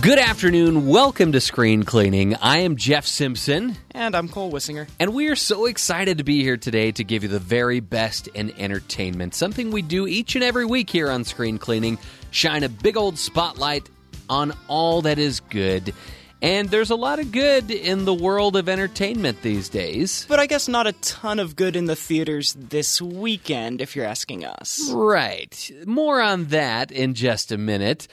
Good afternoon. Welcome to Screen Cleaning. I am Jeff Simpson, And I'm Cole Wissinger. and we are so excited to be here today to give you the very best in entertainment. Something we do each and every week here on Screen Cleaning shine a big old spotlight on all that is good. And there's a lot of good in the world of entertainment these days. But I guess not a ton of good in the theaters this weekend, if you're asking us. Right. More on that in just a minute.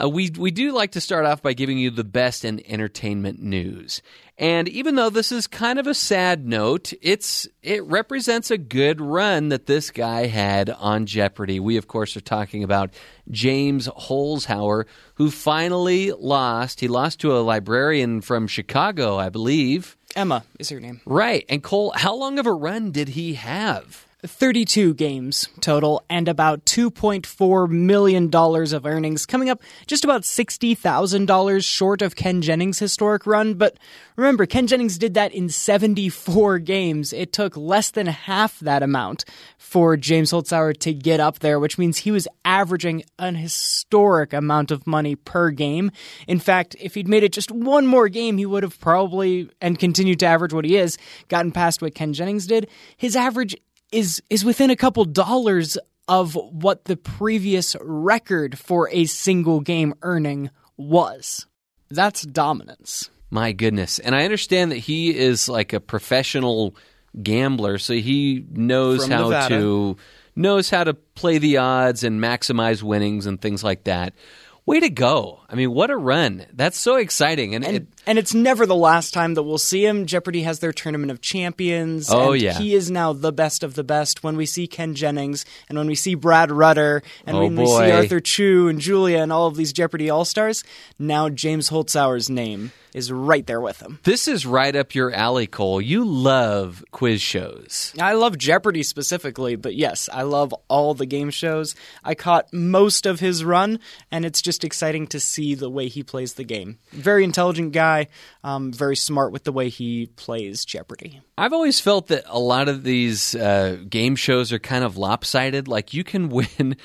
Uh, we we do like to start off by giving you the best in entertainment news. And even though this is kind of a sad note, it's it represents a good run that this guy had on Jeopardy. We of course are talking about James Holzhauer, who finally lost. He lost to a librarian from Chicago, I believe. Emma is her name. Right. And Cole, how long of a run did he have? 32 games total and about $2.4 million of earnings, coming up just about $60,000 short of Ken Jennings' historic run. But remember, Ken Jennings did that in 74 games. It took less than half that amount for James Holzhauer to get up there, which means he was averaging an historic amount of money per game. In fact, if he'd made it just one more game, he would have probably, and continued to average what he is, gotten past what Ken Jennings did. His average is is within a couple dollars of what the previous record for a single game earning was. That's dominance. My goodness. And I understand that he is like a professional gambler, so he knows From how Nevada. to knows how to play the odds and maximize winnings and things like that. Way to go. I mean, what a run. That's so exciting. And, And it, and it's never the last time that we'll see him. Jeopardy has their tournament of champions. Oh, and yeah. He is now the best of the best. When we see Ken Jennings and when we see Brad Rutter, and Oh, when we see Arthur Chu and Julia and all of these Jeopardy All Stars, now James Holzhauer's name is right there with him. this is right up your alley, Cole. You love quiz shows. I love Jeopardy specifically, but yes, I love all the game shows. I caught most of his run, and it's just exciting to see the way he plays the game. Very intelligent guy, um, very smart with the way he plays Jeopardy. I've always felt that a lot of these uh, game shows are kind of lopsided. Like you can win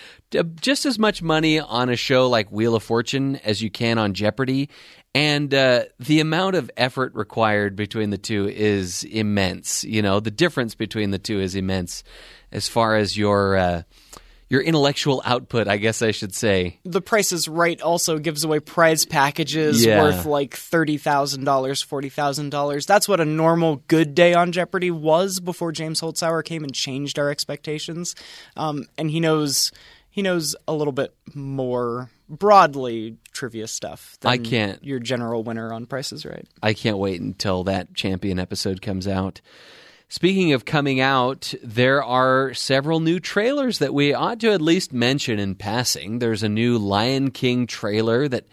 just as much money on a show like Wheel of Fortune as you can on Jeopardy, and uh, the amount of effort required between the two is immense. You know, the difference between the two is immense as far as your uh, your intellectual output. I guess I should say. The Price is Right also gives away prize packages Yeah. worth like $30,000, $40,000. That's what a normal good day on Jeopardy was before James Holzhauer came and changed our expectations. Um, and he knows he knows a little bit more broadly trivia stuff than I can't- your general winner on Price is Right. I can't wait until that champion episode comes out. Speaking of coming out, there are several new trailers that we ought to at least mention in passing. There's a new Lion King trailer that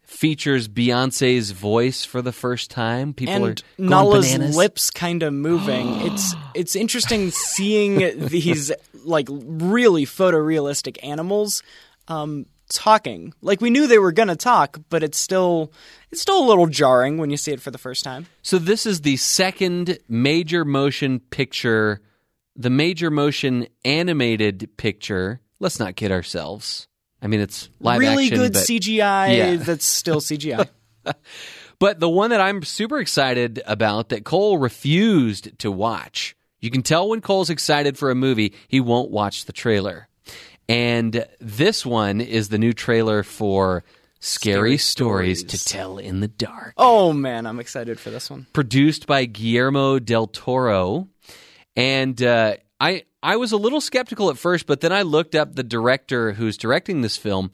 features Beyonce's voice for the first time. People are and going Nala's bananas. lips kind of moving. it's it's interesting seeing these like really photorealistic animals um, talking. Like we knew they were gonna talk, but it's still it's still a little jarring when you see it for the first time. So this is the second major motion picture, the major motion animated picture. Let's not kid ourselves. I mean, it's live really action, good but- CGI Yeah. that's still CGI. But the one that I'm super excited about that Cole refused to watch. You can tell when Cole's excited for a movie, he won't watch the trailer. And this one is the new trailer for Scary, Scary Stories. Stories. to Tell in the Dark. oh man, I'm excited for this one. Produced by Guillermo del Toro. And uh, I I was a little skeptical at first, but then I looked up the director who's directing this film,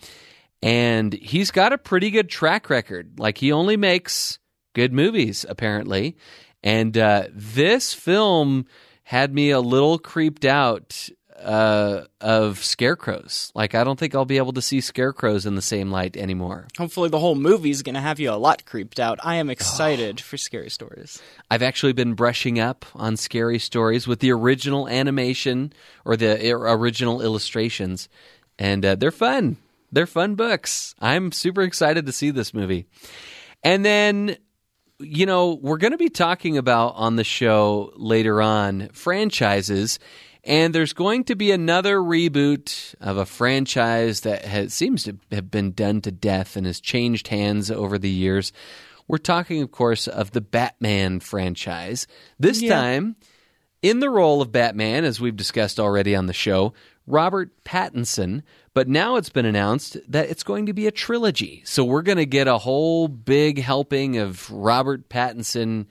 and he's got a pretty good track record. Like he only makes good movies, apparently. And uh, this film had me a little creeped out uh, of scarecrows. Like I don't think I'll be able to see scarecrows in the same light anymore. Hopefully, the whole movie's gonna have you a lot creeped out. I am excited for scary stories. I've actually been brushing up on scary stories with the original animation or the original illustrations, and uh, they're fun. They're fun books. I'm super excited to see this movie. And then, you know, we're going to be talking about on the show later on franchises. And there's going to be another reboot of a franchise that has, seems to have been done to death and has changed hands over the years. We're talking, of course, of the Batman franchise. This Yeah. time, in the role of Batman, as we've discussed already on the show, Robert Pattinson. But now it's been announced that it's going to be a trilogy. So we're going to get a whole big helping of Robert Pattinson,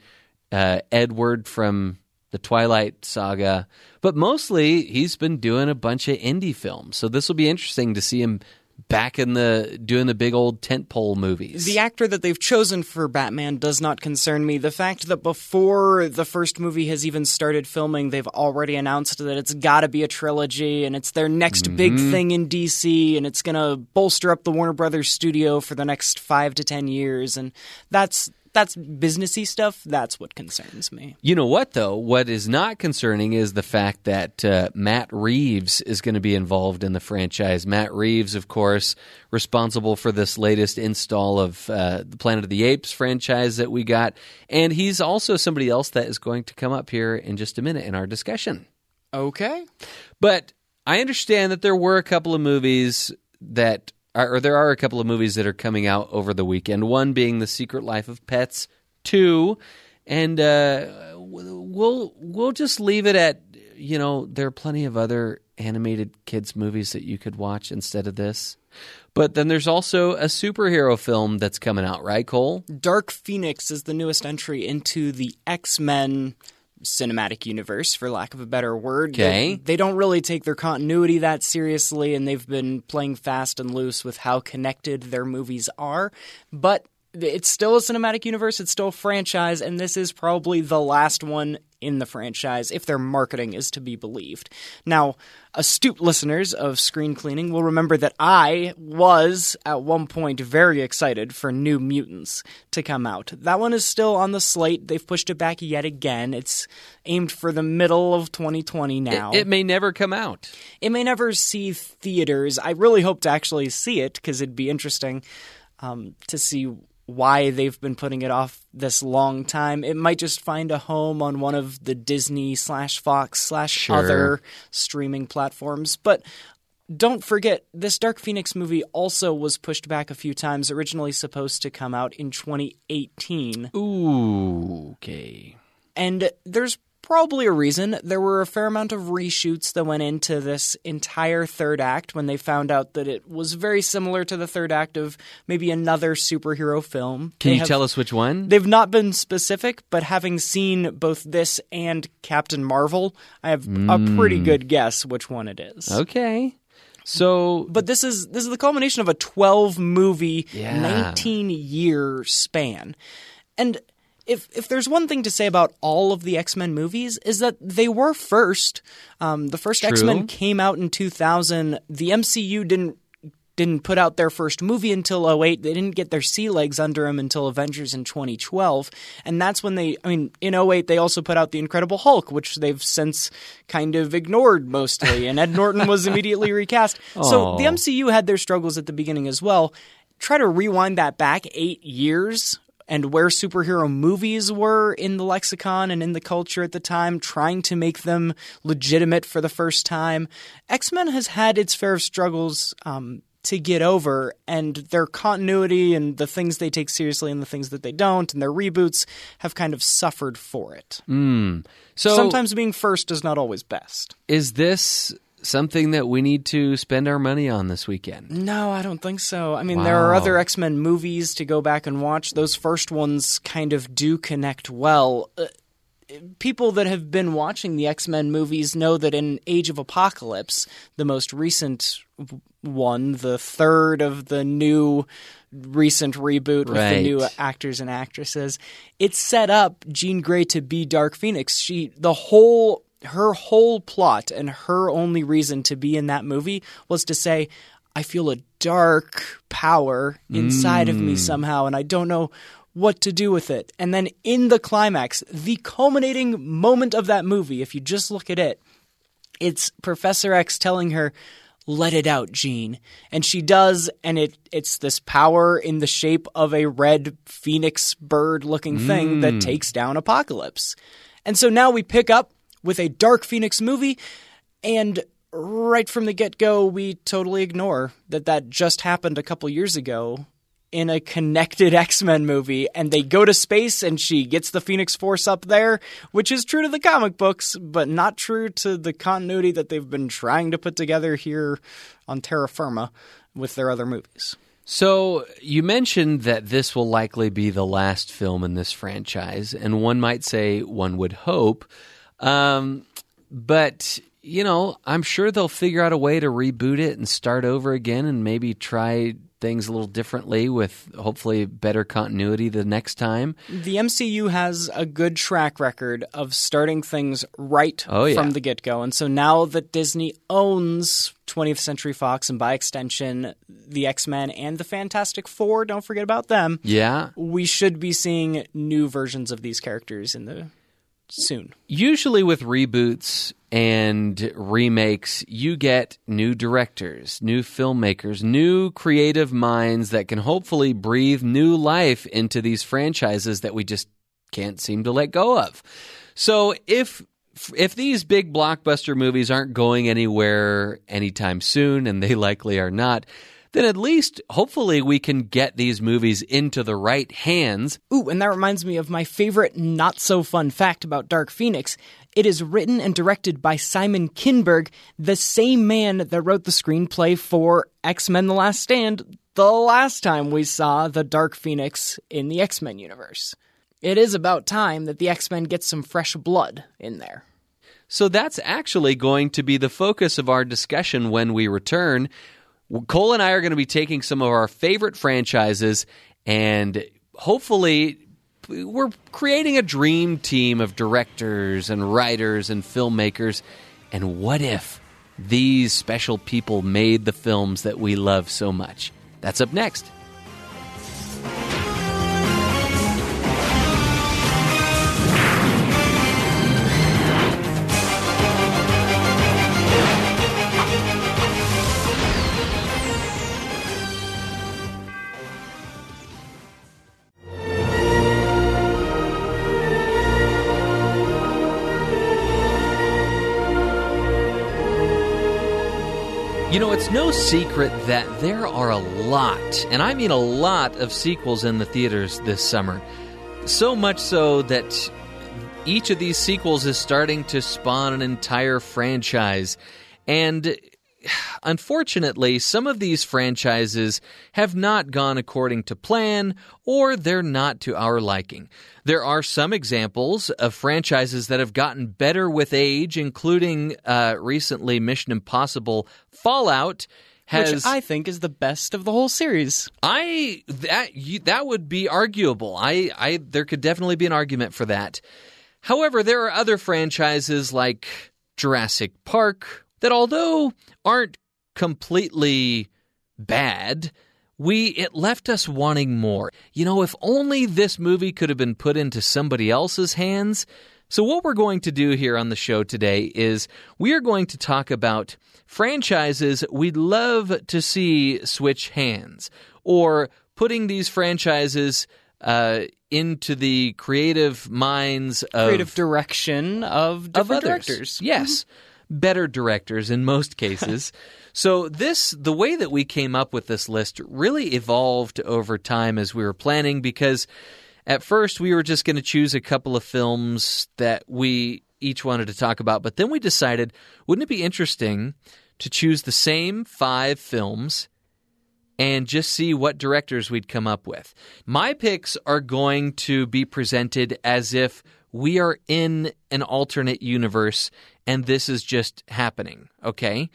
uh, Edward from the Twilight saga. But mostly, he's been doing a bunch of indie films. So this will be interesting to see him back in the doing the big old tentpole movies. The actor that they've chosen for Batman does not concern me. The fact that before the first movie has even started filming, they've already announced that it's got to be a trilogy and it's their next big Mm-hmm. thing in DC and it's going to bolster up the Warner Brothers studio for the next 5 to 10 years and that's that's businessy stuff. That's what concerns me. You know what, though? What is not concerning is the fact that uh, Matt Reeves is going to be involved in the franchise. Matt Reeves, of course, responsible for this latest install of uh, the Planet of the Apes franchise that we got. And he's also somebody else that is going to come up here in just a minute in our discussion. Okay. But I understand that there were a couple of movies that or there are a couple of movies that are coming out over the weekend. One being The Secret Life of Pets 2 and uh, we'll we'll just leave it at you know there are plenty of other animated kids movies that you could watch instead of this. But then there's also a superhero film that's coming out, right, Cole? Dark Phoenix is the newest entry into the X Men cinematic universe, for lack of a better word. Okay. They, they don't really take their continuity that seriously, and they've been playing fast and loose with how connected their movies are. But it's still a cinematic universe, it's still a franchise, and this is probably the last one in the franchise if their marketing is to be believed. Now, astute listeners of Screen Cleaning will remember that I was at one point very excited for New Mutants to come out. That one is still on the slate. They've pushed it back yet again. It's aimed for the middle of 2020 now. It may never come out. It may never see theaters. I really hope to actually see it because it'd be interesting um, to see why they've been putting it off this long time. It might just find a home on one of the Disney slash Fox slash Sure. other streaming platforms. But don't forget, this Dark Phoenix movie also was pushed back a few times, originally supposed to come out in 2018. Ooh, okay. And there's probably a reason. There were a fair amount of reshoots that went into this entire third act when they found out that it was very similar to the third act of maybe another superhero film. Can They you have- tell us which one? They've not been specific, but having seen both this and Captain Marvel, I have a hmm. pretty good guess which one it is. Okay. So But this is this is the culmination of a 12 movie, Yeah. 19 year span. And if if there's one thing to say about all of the X-Men movies is that they were first. Um, the first X-Men came out in 2000. The MCU didn't didn't put out their first movie until 08. They didn't get their sea legs under them until Avengers in 2012. And that's when they, I mean, in 08, they also put out The Incredible Hulk, which they've since kind of ignored mostly. And Ed Norton was immediately recast. So the MCU had their struggles at the beginning as well. Try to rewind that back eight years and where superhero movies were in the lexicon and in the culture at the time, trying to make them legitimate for the first time. X Men has had its fair of struggles um, to get over, and their continuity and the things they take seriously and the things that they don't, and their reboots have kind of suffered for it. so Sometimes being first is not always best. is this something that we need to spend our money on this weekend? No, I don't think so. I mean, there are other X Men movies to go back and watch. Those first ones kind of do connect well. Uh, people that have been watching the X Men movies know that in Age of Apocalypse, the most recent one, the third of the new recent reboot with the new actors and actresses, it set up Jean Grey to be Dark Phoenix. She the whole her whole plot and her only reason to be in that movie was to say I feel a dark power inside of me mm. somehow and I don't know what to do with it. And then in the climax, the culminating moment of that movie, if you just look at it, it's Professor X telling her, "Let it out, Jean," and she does, and it it's this power in the shape of a red phoenix bird-looking thing that mm. takes down Apocalypse. And so now we pick up with a Dark Phoenix movie. And right from the get go, we totally ignore that that just happened a couple years ago in a connected X Men movie, and they go to space and she gets the Phoenix Force up there, which is true to the comic books, but not true to the continuity that they've been trying to put together here on terra firma with their other movies. So, you mentioned that this will likely be the last film in this franchise, and one might say, one would hope. Um, but, you know, I'm sure they'll figure out a way to reboot it and start over again and maybe try things a little differently with hopefully better continuity the next time. The MCU has a good track record of starting things right Oh, yeah. from the get go. And so now that Disney owns 20th Century Fox and by extension the X Men and the Fantastic Four, don't forget about them, Yeah. we should be seeing new versions of these characters in the soon. Usually with reboots and remakes, you get new directors, new filmmakers, new creative minds that can hopefully breathe new life into these franchises that we just can't seem to let go of. So if if these big blockbuster movies aren't going anywhere anytime soon and they likely are not, then at least hopefully we can get these movies into the right hands Ooh, and that reminds me of my favorite not so fun fact about Dark Phoenix. It is written and directed by Simon Kinberg, the same man that wrote the screenplay for X Men The Last Stand the last time we saw the Dark Phoenix in the X Men universe. It is about time that the X Men get some fresh blood in there. So that's actually going to be the focus of our discussion when we return. Cole and I are going to be taking some of our favorite franchises and hopefully we're creating a dream team of directors and writers and filmmakers. And what if these special people made the films that we love so much? That's up next. You know, it's no secret that there are a lot, and I mean a lot, of sequels in the theaters this summer. So much so that each of these sequels is starting to spawn an entire franchise. And unfortunately, some of these franchises have not gone according to plan, or they're not to our liking. There are some examples of franchises that have gotten better with age, including uh, recently Mission Impossible Fallout. Has Which I think is the best of the whole series. I that you, that would be arguable. I I there could definitely be an argument for that. However, there are other franchises like Jurassic Park that although aren't completely bad, we it left us wanting more. You know, if only this movie could have been put into somebody else's hands. So what we're going to do here on the show today is we are going to talk about franchises we'd love to see switch hands or putting these franchises uh, into the creative minds of Creative direction of of others. directors. Yes, better directors in most cases. so this the way that we came up with this list really evolved over time as we were planning because at first we were just going to choose a couple of films that we each wanted to talk about, but then we decided wouldn't it be interesting to choose the same 5 films and just see what directors we'd come up with. My picks are going to be presented as if we are in an alternate universe and this is just happening, okay?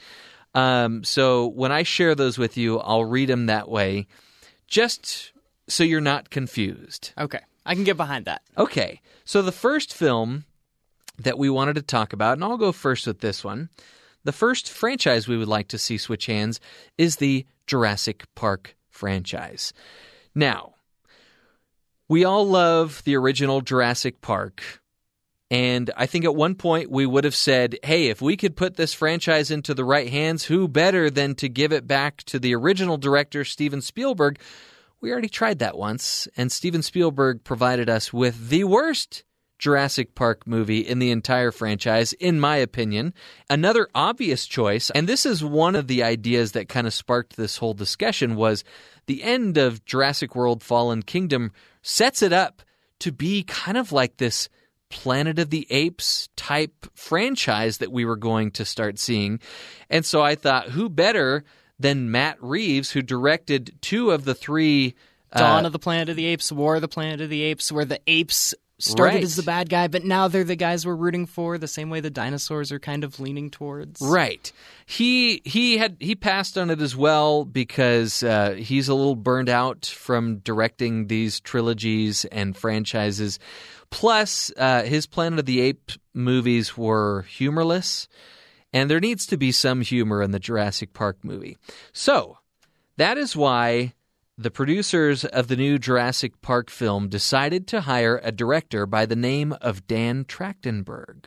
Um, so when I share those with you, I'll read them that way, just so you're not confused. Okay, I can get behind that. Okay, so the first film that we wanted to talk about, and I'll go first with this one. The first franchise we would like to see switch hands is the Jurassic Park franchise. Now, we all love the original Jurassic Park. And I think at one point we would have said, hey, if we could put this franchise into the right hands, who better than to give it back to the original director, Steven Spielberg? We already tried that once, and Steven Spielberg provided us with the worst Jurassic Park movie in the entire franchise, in my opinion. Another obvious choice, and this is one of the ideas that kind of sparked this whole discussion, was the end of Jurassic World Fallen Kingdom sets it up to be kind of like this Planet of the Apes type franchise that we were going to start seeing. And so I thought, who better than Matt Reeves, who directed two of the three. Dawn uh, of the Planet of the Apes, War of the Planet of the Apes, where the apes started Right. as the bad guy, but now they're the guys we're rooting for, the same way the dinosaurs are kind of leaning towards. Right. He he had he passed on it as well because uh, he's a little burned out from directing these trilogies and franchises. Plus, uh, his Planet of the Apes movies were humorless, and there needs to be some humor in the Jurassic Park movie. So that is why the producers of the new Jurassic Park film decided to hire a director by the name of Dan Trachtenberg.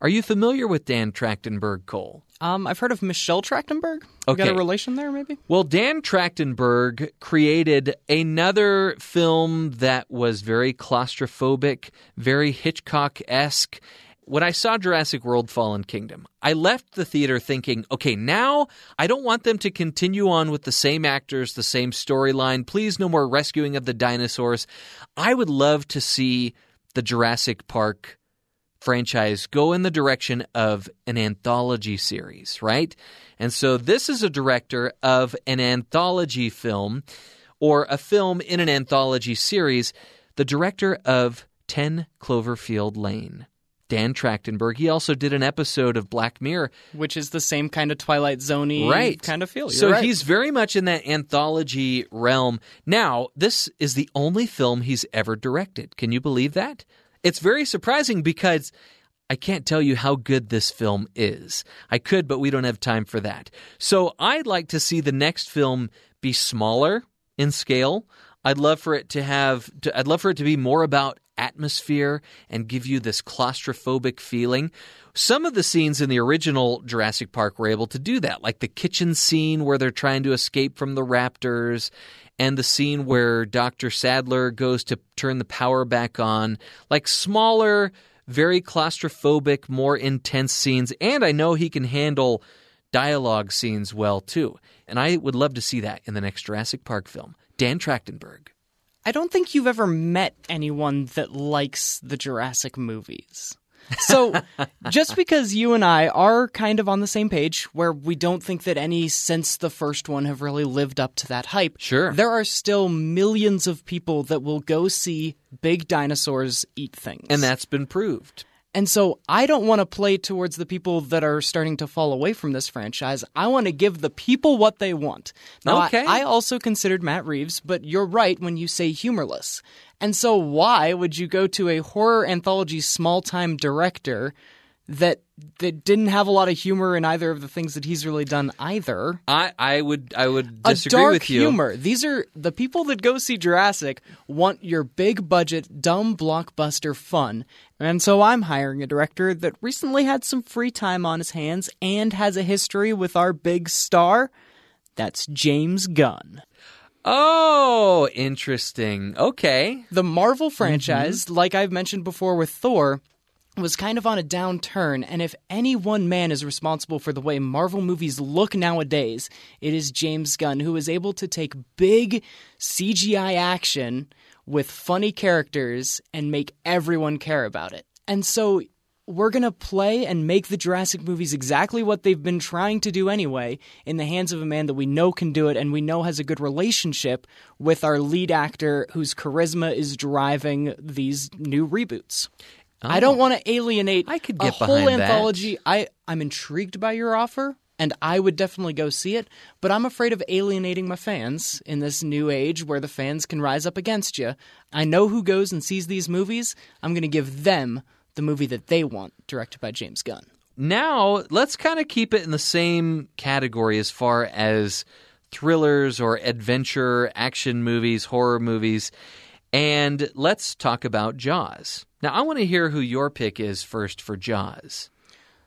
Are you familiar with Dan Trachtenberg, Cole? Um, I've heard of Michelle Trachtenberg. You got Okay. a relation there, maybe? Well, Dan Trachtenberg created another film that was very claustrophobic, very Hitchcock esque. When I saw Jurassic World Fallen Kingdom, I left the theater thinking, okay, now I don't want them to continue on with the same actors, the same storyline. Please, no more rescuing of the dinosaurs. I would love to see the Jurassic Park franchise go in the direction of an anthology series, right? And so this is a director of an anthology film or a film in an anthology series, the director of 10 Cloverfield Lane. Dan Trachtenberg. He also did an episode of Black Mirror Which is the same kind of Twilight Zone right kind of feel. You're so right. he's very much in that anthology realm now this is the only film he's ever directed can you believe that it's very surprising because I can't tell you how good this film is. I could, but we don't have time for that. So I'd like to see the next film be smaller in scale. I'd love for it to have. To, I'd love for it to be more about atmosphere and give you this claustrophobic feeling. Some of the scenes in the original Jurassic Park were able to do that, like the kitchen scene where they're trying to escape from the raptors, and the scene where Dr. Sadler goes to turn the power back on. Like smaller, very claustrophobic, more intense scenes. And I know he can handle dialogue scenes well too. And I would love to see that in the next Jurassic Park film. Dan Trachtenberg. I don't think you've ever met anyone that likes the Jurassic movies. So, just because you and I are kind of on the same page, where we don't think that any since the first one have really lived up to that hype, Sure. there are still millions of people that will go see big dinosaurs eat things. And that's been proved. And so I don't want to play towards the people that are starting to fall away from this franchise. I want to give the people what they want. Now, I- Okay. I, also considered Matt Reeves, but you're right when you say humorless. And so why would you go to a horror anthology small time director that that didn't have a lot of humor in either of the things that he's really done either? I, I would I would a disagree dark with you. humor. These are the people that go see Jurassic want your big budget, dumb blockbuster fun. And so I'm hiring a director that recently had some free time on his hands and has a history with our big star. That's James Gunn. Oh, interesting. Okay. The Marvel mm-hmm. franchise, like I've mentioned before with Thor, was kind of on a downturn, and if any one man is responsible for the way Marvel movies look nowadays, it is James Gunn, who is able to take big CGI action with funny characters and make everyone care about it. And so we're going to play and make the Jurassic movies exactly what they've been trying to do anyway in the hands of a man that we know can do it and we know has a good relationship with our lead actor whose charisma is driving these new reboots. I don't oh. want to alienate I could a get whole behind that. anthology. I, I'm intrigued by your offer, and I would definitely go see it, but I'm afraid of alienating my fans in this new age where the fans can rise up against you. I know who goes and sees these movies. I'm going to give them the movie that they want, directed by James Gunn. Now, let's kind of keep it in the same category as far as thrillers or adventure action movies, horror movies. And let's talk about Jaws. Now, I want to hear who your pick is first for Jaws.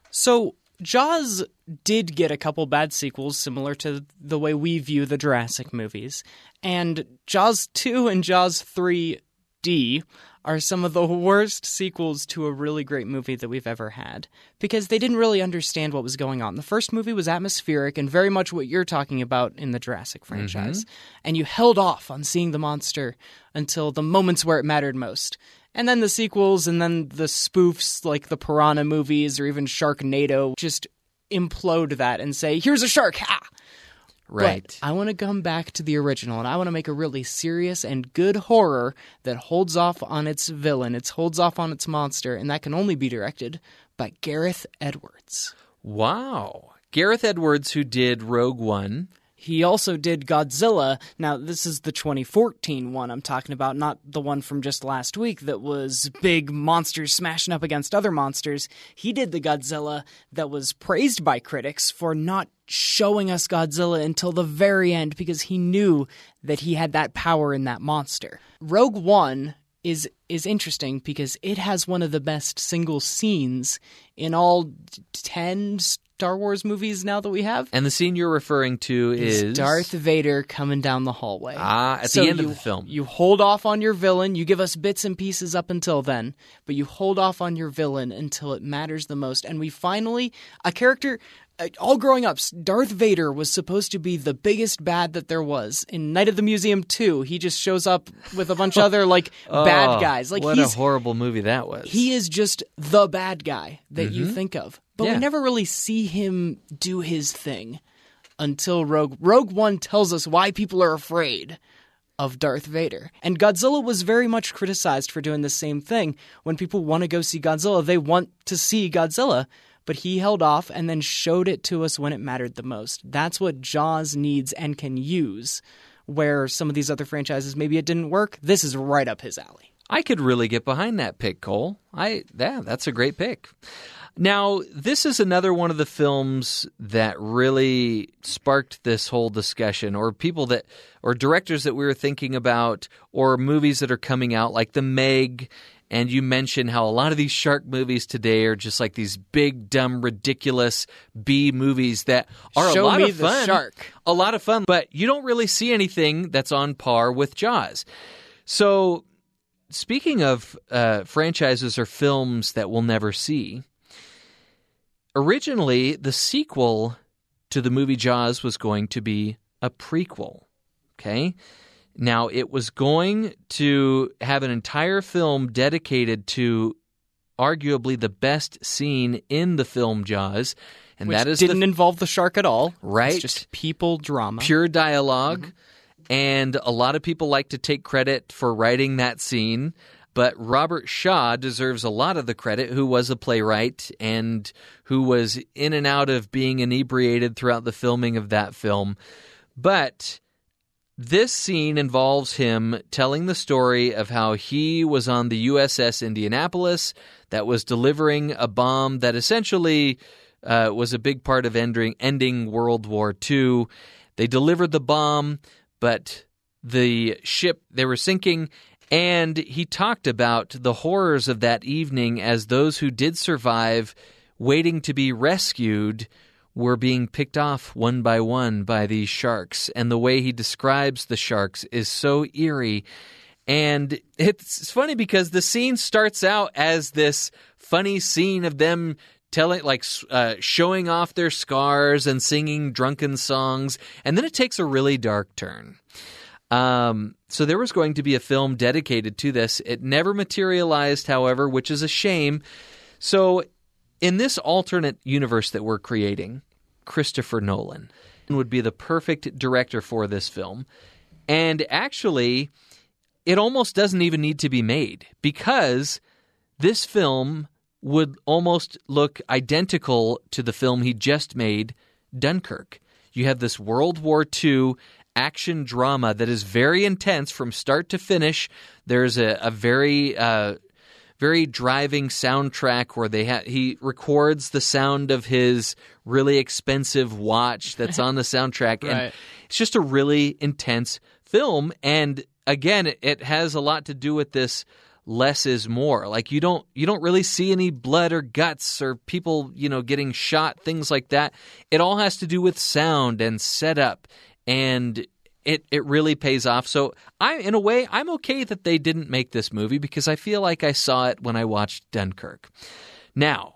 So, Jaws did get a couple bad sequels similar to the way we view the Jurassic movies. And Jaws 2 and Jaws 3D are some of the worst sequels to a really great movie that we've ever had because they didn't really understand what was going on. The first movie was atmospheric and very much what you're talking about in the Jurassic mm-hmm. franchise. And you held off on seeing the monster until the moments where it mattered most. And then the sequels and then the spoofs like the Piranha movies or even Sharknado just implode that and say, here's a shark. Ha! Right. But I want to come back to the original and I want to make a really serious and good horror that holds off on its villain, it holds off on its monster, and that can only be directed by Gareth Edwards. wow. Gareth Edwards, who did Rogue One. He also did Godzilla. Now, this is the 2014 one I'm talking about, not the one from just last week that was big monsters smashing up against other monsters. He did the Godzilla that was praised by critics for not showing us Godzilla until the very end because he knew that he had that power in that monster. Rogue One is is interesting because it has one of the best single scenes in all 10 Star Wars movies now that we have And the scene you're referring to is is Darth Vader coming down the hallway. Ah, at So the end you- of the film. You hold off on your villain. You give us bits and pieces up until then, but you hold off on your villain until it matters the most. And we finally, a character, uh, all growing up, Darth Vader was supposed to be the biggest bad that there was. In Night of the Museum 2, he just shows up with a bunch of other, like, bad Oh, guys. Like, what a horrible movie that was. he is just the bad guy that you think of. But. Yeah. we never really see him do his thing until Rogue Rogue One tells us why people are afraid of Darth Vader. And Godzilla was very much criticized for doing the same thing. When people want to go see Godzilla, they want to see Godzilla, but he held off and then showed it to us when it mattered the most. That's what Jaws needs and can use. Where some of these other franchises maybe it didn't work, this is right up his alley. I could really get behind that pick, Cole. I yeah, that's a great pick. Now, this is another one of the films that really sparked this whole discussion, or people that, or directors that we were thinking about, or movies that are coming out, like The Meg. And you mentioned how a lot of these shark movies today are just like these big, dumb, ridiculous B movies that are Show a lot me of the fun. shark. A lot of fun, but you don't really see anything that's on par with Jaws. So speaking of uh, franchises or films that we'll never see, originally the sequel to the movie Jaws was going to be a prequel. Okay. Now, it was going to have an entire film dedicated to arguably the best scene in the film Jaws, and Which that is didn't the involve the shark at all. Right. It's just people drama. pure dialog mm-hmm. And a lot of people like to take credit for writing that scene. But Robert Shaw deserves a lot of the credit, who was a playwright and who was in and out of being inebriated throughout the filming of that film. But this scene involves him telling the story of how he was on the USS Indianapolis that was delivering a bomb that essentially uh, was a big part of ending, ending World War II. They delivered the bomb, but the ship they were sinking, and he talked about the horrors of that evening as those who did survive, waiting to be rescued, were being picked off one by one by these sharks. And the way he describes the sharks is so eerie. And it's funny because the scene starts out as this funny scene of them telling, like, uh, showing off their scars and singing drunken songs. And then it takes a really dark turn. Um, so there was going to be a film dedicated to this. It never materialized, however, which is a shame. So, in this alternate universe that we're creating, Christopher Nolan would be the perfect director for this film. And actually, it almost doesn't even need to be made because this film would almost look identical to the film he just made, Dunkirk. You have this World War II action drama that is very intense from start to finish. There's a, a very uh, very driving soundtrack where they ha- he records the sound of his really expensive watch that's on the soundtrack. And Right. it's just a really intense film. And again it, it has a lot to do with this less is more. Like you don't you don't really see any blood or guts or people you know getting shot things like that. It all has to do with sound and setup and it it really pays off. So I, in a way, I'm okay that they didn't make this movie because I feel like I saw it when I watched Dunkirk. Now,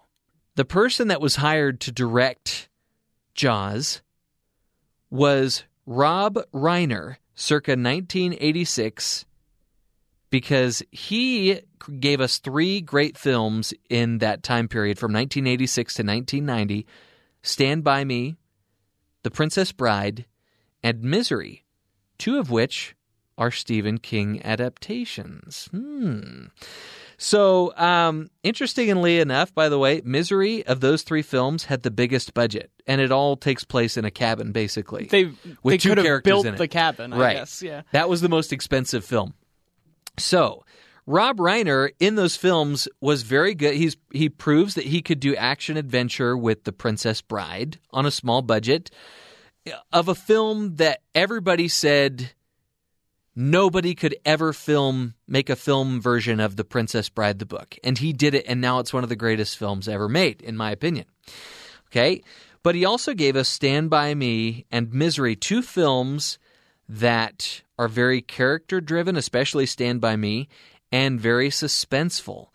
the person that was hired to direct Jaws was Rob Reiner, circa 1986, because he gave us three great films in that time period from 1986 to 1990 Stand By Me, The Princess Bride, and Misery, two of which are Stephen King adaptations. Hmm. So, um, interestingly enough, by the way, Misery of those three films had the biggest budget, and it all takes place in a cabin, basically. They with they two could have characters built in it. the cabin, I right. guess. Yeah. That was the most expensive film. So, Rob Reiner in those films was very good. He's he proves that he could do action adventure with The Princess Bride on a small budget of a film that everybody said nobody could ever film make a film version of The Princess Bride the book. And he did it and now it's one of the greatest films ever made in my opinion. Okay? But he also gave us Stand By Me and Misery, two films that are very character driven, especially Stand By Me, and very suspenseful.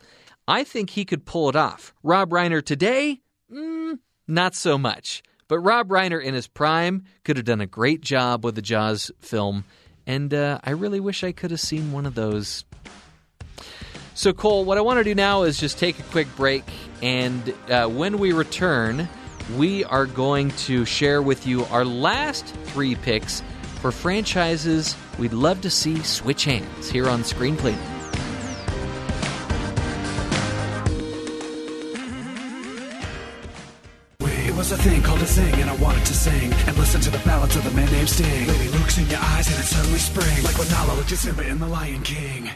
I think he could pull it off. Rob Reiner today, mm, not so much. But Rob Reiner in his prime could have done a great job with the Jaws film, and uh, I really wish I could have seen one of those. So, Cole, what I want to do now is just take a quick break, and uh, when we return, we are going to share with you our last three picks for franchises we'd love to see switch hands here on Screen was a thing called a sing, and I wanted to sing and listen to the ballads of the man named Sting. Lady looks in your eyes, and it suddenly springs like when Nala looked at Simba in The Lion King.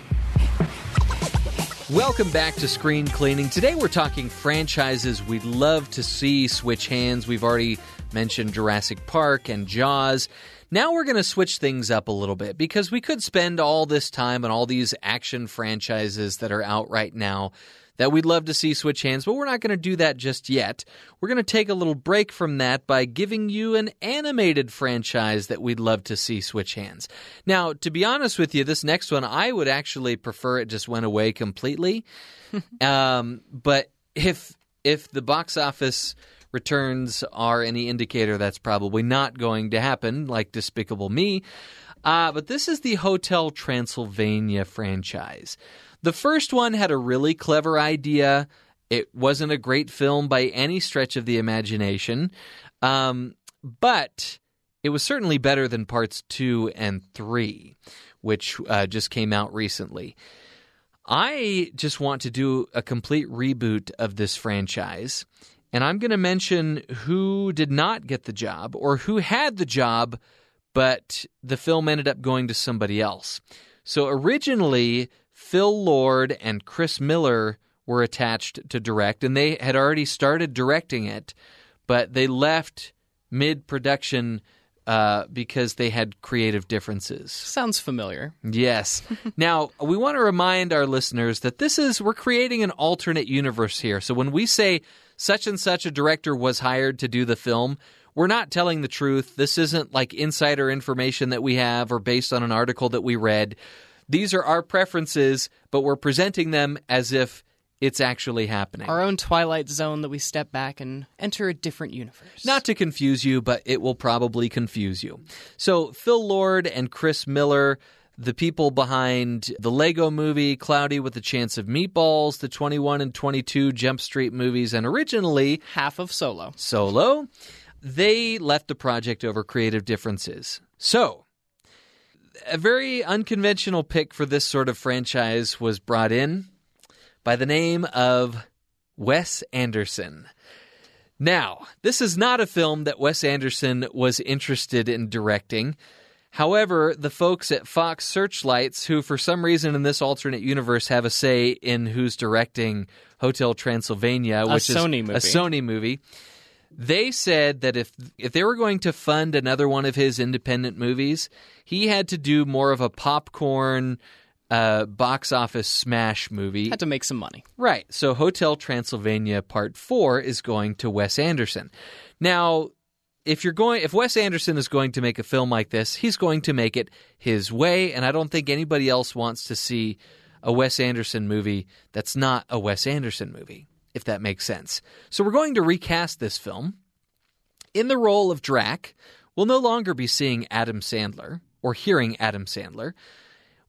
Welcome back to Screen Cleaning. Today we're talking franchises we'd love to see switch hands. We've already mentioned Jurassic Park and Jaws. Now we're going to switch things up a little bit because we could spend all this time on all these action franchises that are out right now that we'd love to see switch hands, but we're not going to do that just yet. We're going to take a little break from that by giving you an animated franchise that we'd love to see switch hands. Now, to be honest with you, this next one, I would actually prefer it just went away completely. um, but if if the box office returns are any indicator, that's probably not going to happen, like Despicable Me. Uh, but this is the Hotel Transylvania franchise. The first one had a really clever idea. It wasn't a great film by any stretch of the imagination, um, but it was certainly better than parts two and three, which uh, just came out recently. I just want to do a complete reboot of this franchise, and I'm going to mention who did not get the job or who had the job, but the film ended up going to somebody else. So originally, Phil Lord and Chris Miller were attached to direct, and they had already started directing it, but they left mid production uh, because they had creative differences. Sounds familiar. Yes. now, we want to remind our listeners that this is, we're creating an alternate universe here. So when we say such and such a director was hired to do the film, we're not telling the truth. This isn't like insider information that we have or based on an article that we read. These are our preferences, but we're presenting them as if it's actually happening. Our own Twilight Zone that we step back and enter a different universe. Not to confuse you, but it will probably confuse you. So, Phil Lord and Chris Miller, the people behind the Lego movie, Cloudy with a Chance of Meatballs, the 21 and 22 Jump Street movies, and originally half of Solo. Solo, they left the project over creative differences. So, a very unconventional pick for this sort of franchise was brought in by the name of Wes Anderson. Now, this is not a film that Wes Anderson was interested in directing. However, the folks at Fox Searchlights, who for some reason in this alternate universe have a say in who's directing Hotel Transylvania, which Sony is movie. a Sony movie, they said that if if they were going to fund another one of his independent movies, he had to do more of a popcorn uh, box office smash movie. Had to make some money. Right. So Hotel Transylvania Part 4 is going to Wes Anderson. Now, if you're going if Wes Anderson is going to make a film like this, he's going to make it his way and I don't think anybody else wants to see a Wes Anderson movie that's not a Wes Anderson movie, if that makes sense. So we're going to recast this film. In the role of Drac, we'll no longer be seeing Adam Sandler or hearing Adam Sandler.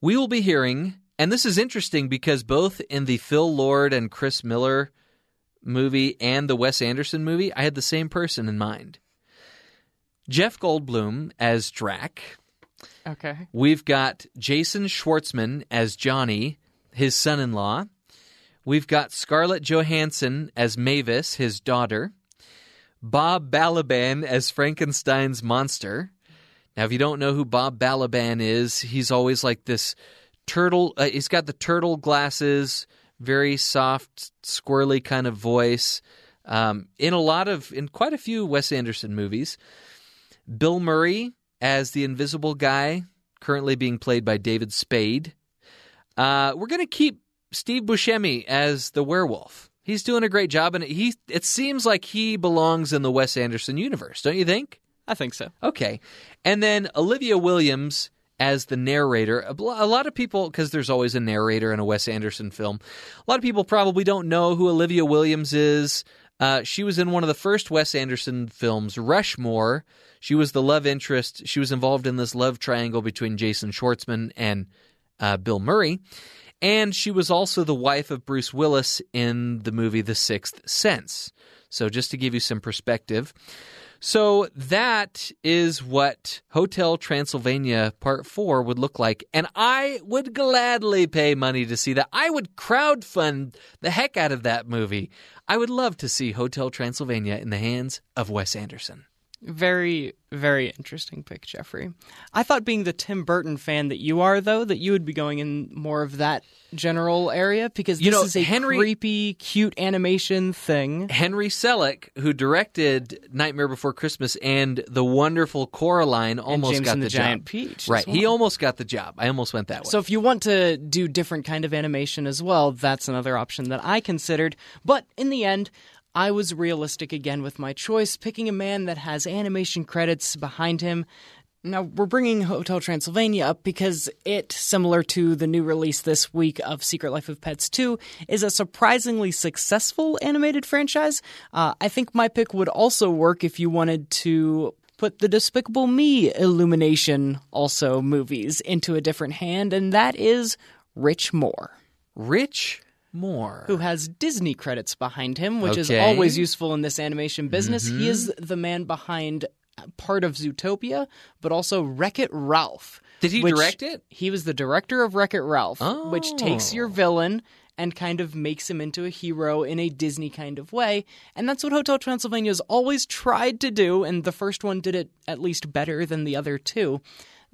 We will be hearing and this is interesting because both in the Phil Lord and Chris Miller movie and the Wes Anderson movie, I had the same person in mind. Jeff Goldblum as Drac. Okay. We've got Jason Schwartzman as Johnny, his son in law. We've got Scarlett Johansson as Mavis, his daughter. Bob Balaban as Frankenstein's monster. Now, if you don't know who Bob Balaban is, he's always like this turtle. Uh, he's got the turtle glasses, very soft, squirrely kind of voice. Um, in a lot of, in quite a few Wes Anderson movies. Bill Murray as the invisible guy, currently being played by David Spade. Uh, we're going to keep Steve Buscemi as the werewolf. He's doing a great job, and he it seems like he belongs in the Wes Anderson universe, don't you think? I think so. Okay, and then Olivia Williams as the narrator. A a lot of people, because there's always a narrator in a Wes Anderson film, a lot of people probably don't know who Olivia Williams is. Uh, she was in one of the first Wes Anderson films, Rushmore. She was the love interest. She was involved in this love triangle between Jason Schwartzman and uh, Bill Murray. And she was also the wife of Bruce Willis in the movie The Sixth Sense. So, just to give you some perspective. So, that is what Hotel Transylvania Part 4 would look like. And I would gladly pay money to see that. I would crowdfund the heck out of that movie. I would love to see Hotel Transylvania in the hands of Wes Anderson. Very, very interesting pick, Jeffrey. I thought, being the Tim Burton fan that you are, though, that you would be going in more of that general area because this You know, is a Henry- creepy, cute animation thing. Henry Selick, who directed Nightmare Before Christmas and the wonderful Coraline, almost got the, the Giant job. Peach Right, he almost got the job. I almost went that way. So if you want to do different kind of animation as well, that's another option that I considered. But in the end, I was realistic again with my choice, picking a man that has animation credits behind him. Now, we're bringing Hotel Transylvania up because it, similar to the new release this week of Secret Life of Pets 2, is a surprisingly successful animated franchise. Uh, I think my pick would also work if you wanted to put the Despicable Me Illumination also movies into a different hand, and that is Rich Moore, Rich Moore. who has Disney credits behind him, which is always useful in this animation business. He mm-hmm. is the man behind part of Zootopia, but also Wreck It Ralph. Did he direct it? He was the director of Wreck It Ralph, which oh. takes Oh. your villain and kind of makes him into a hero in a Disney kind of way. And that's what Hotel Transylvania has always tried to do, and the first one did it at least better than the other two.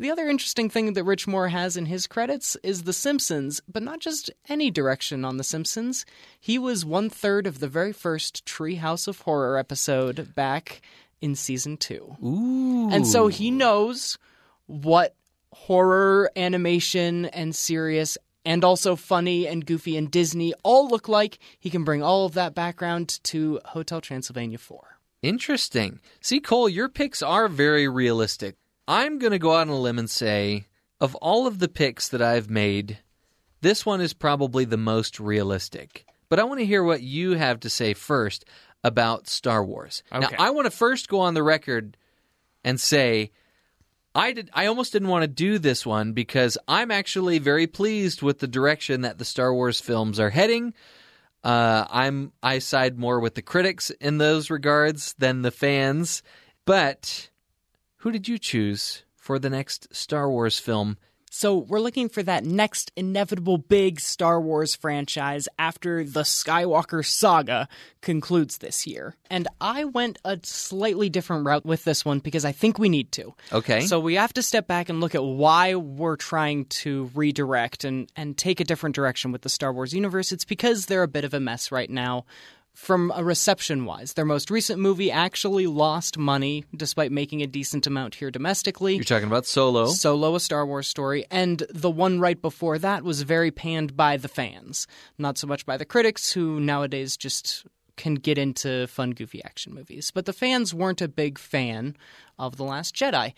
The other interesting thing that Rich Moore has in his credits is The Simpsons, but not just any direction on The Simpsons. He was one third of the very first Treehouse of Horror episode back in season two. Ooh. And so he knows what horror animation and serious and also funny and goofy and Disney all look like. He can bring all of that background to Hotel Transylvania 4. Interesting. See, Cole, your picks are very realistic. I'm going to go out on a limb and say, of all of the picks that I've made, this one is probably the most realistic. But I want to hear what you have to say first about Star Wars. Now, I want to first go on the record and say I did I almost didn't want to do this one because I'm actually very pleased with the direction that the Star Wars films are heading. Uh, I'm I side more with the critics in those regards than the fans. But who did you choose for the next Star Wars film? So we're looking for that next inevitable big Star Wars franchise after the Skywalker saga concludes this year. And I went a slightly different route with this one because I think we need to. Okay. So we have to step back and look at why we're trying to redirect and, and take a different direction with the Star Wars universe. It's because they're a bit of a mess right now. From a reception wise, their most recent movie actually lost money despite making a decent amount here domestically. You're talking about Solo. Solo, a Star Wars story, and the one right before that was very panned by the fans, not so much by the critics, who nowadays just can get into fun, goofy action movies. But the fans weren't a big fan of The Last Jedi.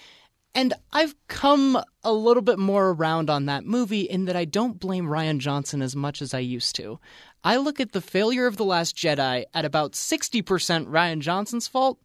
And I've come a little bit more around on that movie in that I don't blame Rian Johnson as much as I used to. I look at the failure of The Last Jedi at about 60% Rian Johnson's fault,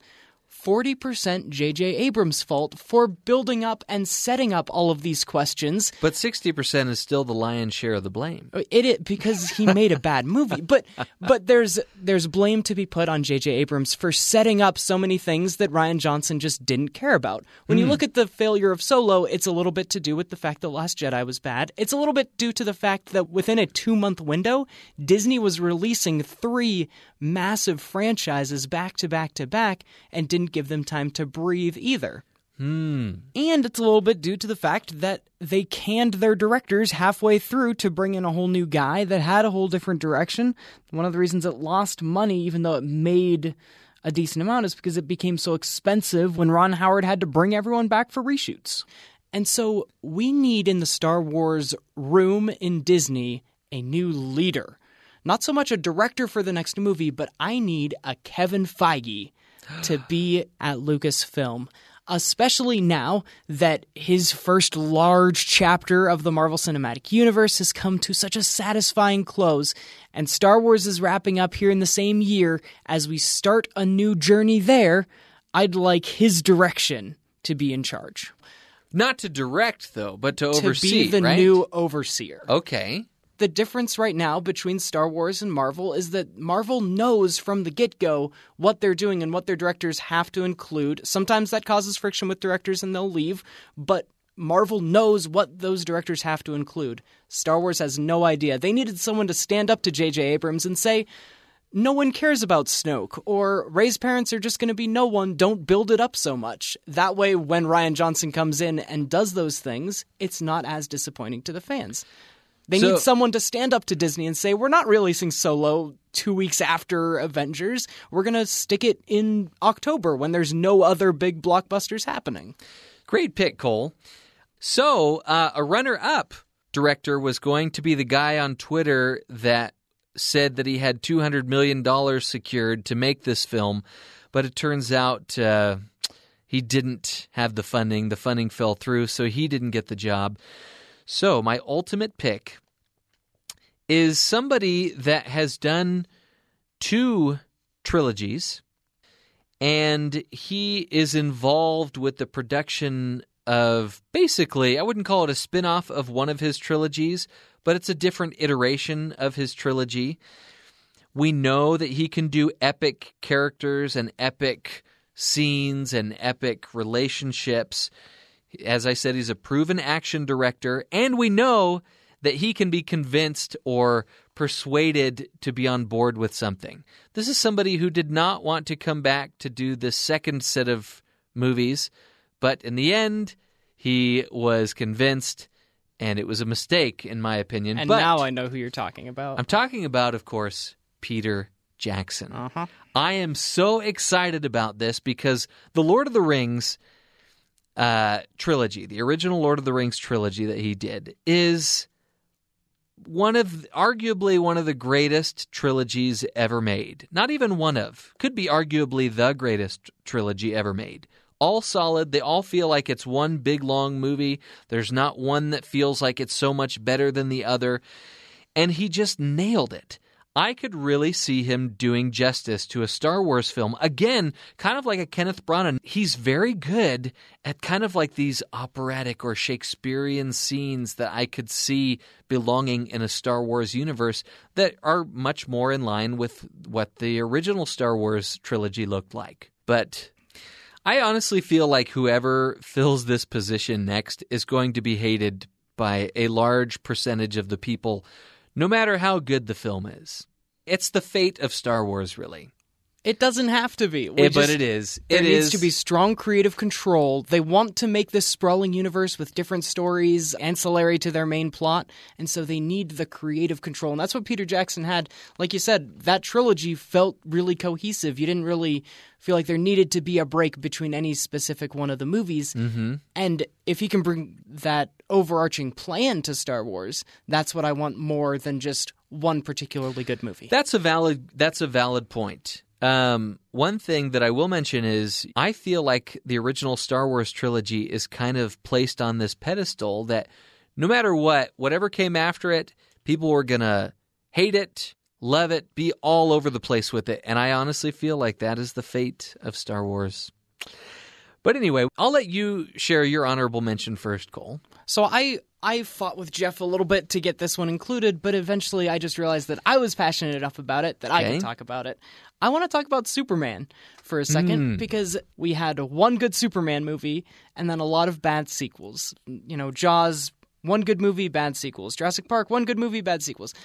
40% J.J. Abrams' fault for building up and setting up all of these questions. But 60% is still the lion's share of the blame. Uh, it, it because he made a bad movie. But but there's there's blame to be put on J.J. Abrams for setting up so many things that Rian Johnson just didn't care about. When you hmm. look at the failure of Solo, it's a little bit to do with the fact that Last Jedi was bad. It's a little bit due to the fact that within a two month window, Disney was releasing three massive franchises back to back to back and didn't give them time to breathe either. Hmm. And it's a little bit due to the fact that they canned their directors halfway through to bring in a whole new guy that had a whole different direction. One of the reasons it lost money, even though it made a decent amount, is because it became so expensive when Ron Howard had to bring everyone back for reshoots. And so we need in the Star Wars room in Disney a new leader. Not so much a director for the next movie, but I need a Kevin Feige to be at Lucasfilm. Especially now that his first large chapter of the Marvel Cinematic Universe has come to such a satisfying close, and Star Wars is wrapping up here in the same year as we start a new journey there, I'd like his direction to be in charge. Not to direct, though, but to To oversee. be the right? new overseer. Okay. The difference right now between Star Wars and Marvel is that Marvel knows from the get go what they're doing and what their directors have to include. Sometimes that causes friction with directors and they'll leave, but Marvel knows what those directors have to include. Star Wars has no idea. They needed someone to stand up to J.J. Abrams and say, no one cares about Snoke, or Rey's parents are just going to be no one, don't build it up so much. That way, when Rian Johnson comes in and does those things, it's not as disappointing to the fans. They So- need someone to stand up to Disney and say, we're not releasing Solo two weeks after Avengers. We're going to stick it in October when there's no other big blockbusters happening. Great pick, Cole. So, uh, a runner up director was going to be the guy on Twitter that said that he had $200 million secured to make this film, but it turns out uh, he didn't have the funding. The funding fell through, so he didn't get the job. So, my ultimate pick is somebody that has done two trilogies and he is involved with the production of basically, I wouldn't call it a spin off of one of his trilogies, but it's a different iteration of his trilogy. We know that he can do epic characters and epic scenes and epic relationships. As I said, he's a proven action director, and we know that he can be convinced or persuaded to be on board with something. This is somebody who did not want to come back to do the second set of movies, but in the end, he was convinced, and it was a mistake, in my opinion. And but now I know who you're talking about. I'm talking about, of course, Peter Jackson. Uh-huh. I am so excited about this because the Lord of the Rings uh, trilogy, the original Lord of the Rings trilogy that he did, is one of arguably one of the greatest trilogies ever made. Not even one of, could be arguably the greatest trilogy ever made. All solid. They all feel like it's one big long movie. There's not one that feels like it's so much better than the other. And he just nailed it. I could really see him doing justice to a Star Wars film. Again, kind of like a Kenneth Branagh. He's very good at kind of like these operatic or Shakespearean scenes that I could see belonging in a Star Wars universe that are much more in line with what the original Star Wars trilogy looked like. But I honestly feel like whoever fills this position next is going to be hated by a large percentage of the people, no matter how good the film is. It's the fate of Star Wars, really. It doesn't have to be. Eh, but it is. There It needs is. to be strong creative control. They want to make this sprawling universe with different stories ancillary to their main plot, and so they need the creative control. And that's what Peter Jackson had. Like you said, that trilogy felt really cohesive. You didn't really feel like there needed to be a break between any specific one of the movies. Mm-hmm. And if he can bring that overarching plan to Star Wars, that's what I want more than just one particularly good movie. That's a valid. That's a valid point. Um, one thing that I will mention is I feel like the original Star Wars trilogy is kind of placed on this pedestal that no matter what, whatever came after it, people were gonna hate it, love it, be all over the place with it, and I honestly feel like that is the fate of Star Wars. But anyway, I'll let you share your honorable mention first, Cole. So I I fought with Jeff a little bit to get this one included, but eventually I just realized that I was passionate enough about it that I Okay. could talk about it. I want to talk about Superman for a second hmm. because we had one good Superman movie and then a lot of bad sequels. You know, Jaws, one good movie, bad sequels. Jurassic Park, one good movie, bad sequels.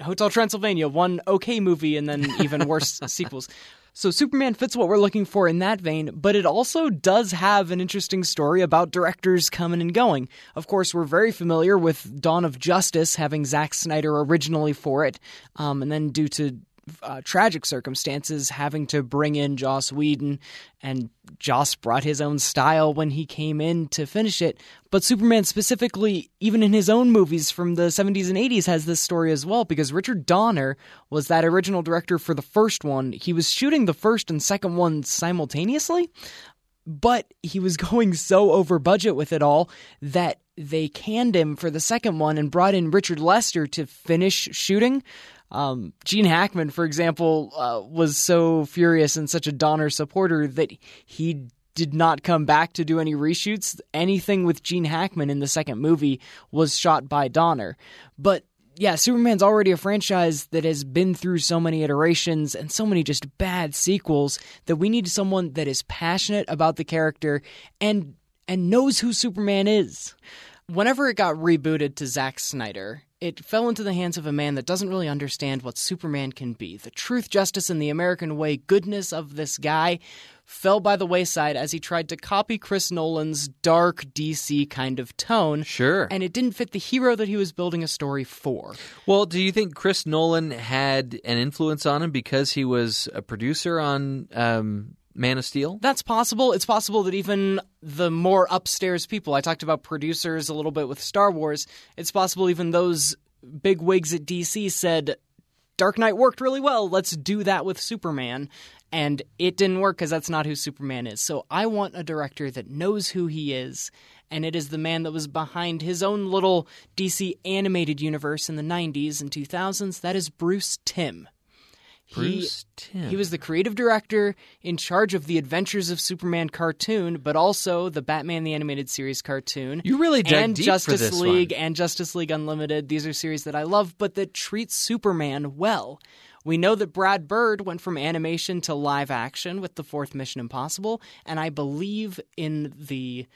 Hotel Transylvania, one okay movie, and then even worse sequels. So Superman fits what we're looking for in that vein, but it also does have an interesting story about directors coming and going. Of course, we're very familiar with Dawn of Justice having Zack Snyder originally for it, um, and then due to uh, tragic circumstances, having to bring in Joss Whedon, and Joss brought his own style when he came in to finish it. But Superman specifically, even in his own movies from the 70s and 80s, has this story as well because Richard Donner was that original director for the first one. He was shooting the first and second one simultaneously, but he was going so over budget with it all that they canned him for the second one and brought in Richard Lester to finish shooting. Um, Gene Hackman, for example, uh, was so furious and such a Donner supporter that he did not come back to do any reshoots. Anything with Gene Hackman in the second movie was shot by Donner. But yeah, Superman's already a franchise that has been through so many iterations and so many just bad sequels that we need someone that is passionate about the character and and knows who Superman is. Whenever it got rebooted to Zack Snyder, it fell into the hands of a man that doesn't really understand what Superman can be. The truth, justice, and the American way goodness of this guy fell by the wayside as he tried to copy Chris Nolan's dark DC kind of tone. Sure. And it didn't fit the hero that he was building a story for. Well, do you think Chris Nolan had an influence on him because he was a producer on um, Man of Steel? That's possible. It's possible that even the more upstairs people, I talked about producers a little bit with Star Wars, it's possible even those big wigs at DC said, Dark Knight worked really well. Let's do that with Superman. And it didn't work because that's not who Superman is. So I want a director that knows who he is. And it is the man that was behind his own little DC animated universe in the 90s and 2000s. That is Bruce Timm. Bruce Timm. He was the creative director in charge of the Adventures of Superman cartoon, but also the Batman the Animated Series cartoon. You really dug and deep for Justice this League one. and Justice League Unlimited. These are series that I love, but that treat Superman well. We know that Brad Bird went from animation to live action with the fourth Mission Impossible, and I believe in the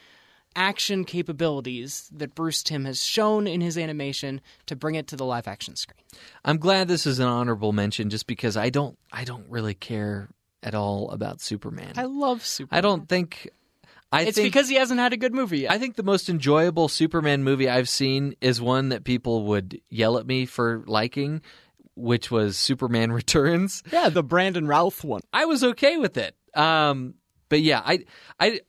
action capabilities that Bruce Timm has shown in his animation to bring it to the live action screen. I'm glad this is an honorable mention just because I don't I don't really care at all about Superman. I love Superman. I don't think I It's think because he hasn't had a good movie yet. I think the most enjoyable Superman movie I've seen is one that people would yell at me for liking, which was Superman Returns. Yeah, the Brandon Routh one. I was okay with it. Um, but yeah, I, I,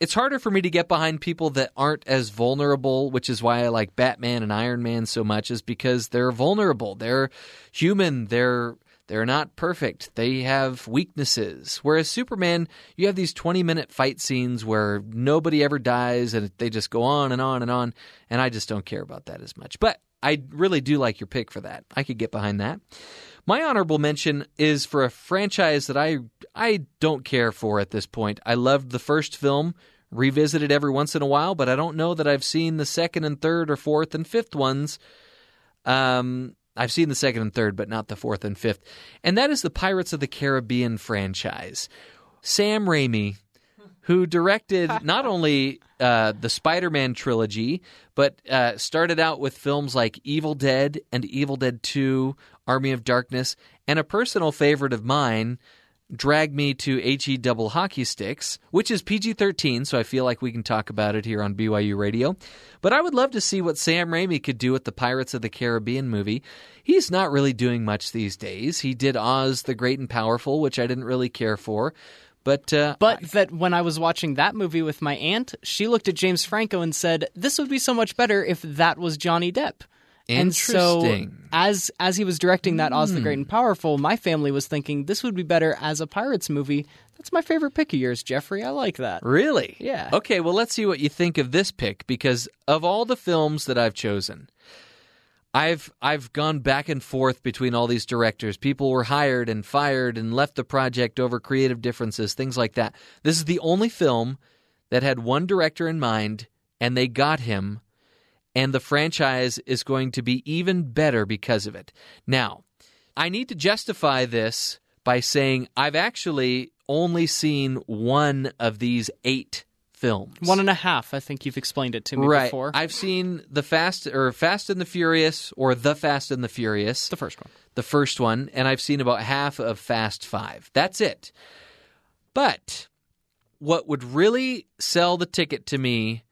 it's harder for me to get behind people that aren't as vulnerable, which is why I like Batman and Iron Man so much, is because they're vulnerable. They're human. They're they're not perfect. They have weaknesses. Whereas Superman, you have these 20 minute fight scenes where nobody ever dies and they just go on and on and on. And I just don't care about that as much. But I really do like your pick for that. I could get behind that. My honorable mention is for a franchise that I I don't care for at this point. I loved the first film, revisit it every once in a while, but I don't know that I've seen the second and third or fourth and fifth ones. Um, I've seen the second and third, but not the fourth and fifth. And that is the Pirates of the Caribbean franchise. Sam Raimi, who directed not only uh, the Spider Man trilogy, but uh, started out with films like Evil Dead and Evil Dead 2, Army of Darkness, and a personal favorite of mine, Drag Me to HE Double Hockey Sticks, which is PG 13, so I feel like we can talk about it here on BYU Radio. But I would love to see what Sam Raimi could do with the Pirates of the Caribbean movie. He's not really doing much these days. He did Oz the Great and Powerful, which I didn't really care for. But, uh, But that when I was watching that movie with my aunt, she looked at James Franco and said, "This would be so much better if that was Johnny Depp." And so, as as he was directing that Oz the Great and hmm. Powerful, my family was thinking this would be better as a Pirates movie. That's my favorite pick of yours, Jeffrey. I like that. Really? Yeah. Okay, well, let's see what you think of this pick because of all the films that I've chosen, I've I've gone back and forth between all these directors. People were hired and fired and left the project over creative differences, things like that. This is the only film that had one director in mind and they got him and the franchise is going to be even better because of it. Now, I need to justify this by saying I've actually only seen one of these eight films. One and a half. I think you've explained it to me right. before. I've seen the Fast or Fast and the Furious or the Fast and the Furious, the first one. the first one, and I've seen about half of Fast Five. That's it. But what would really sell the ticket to me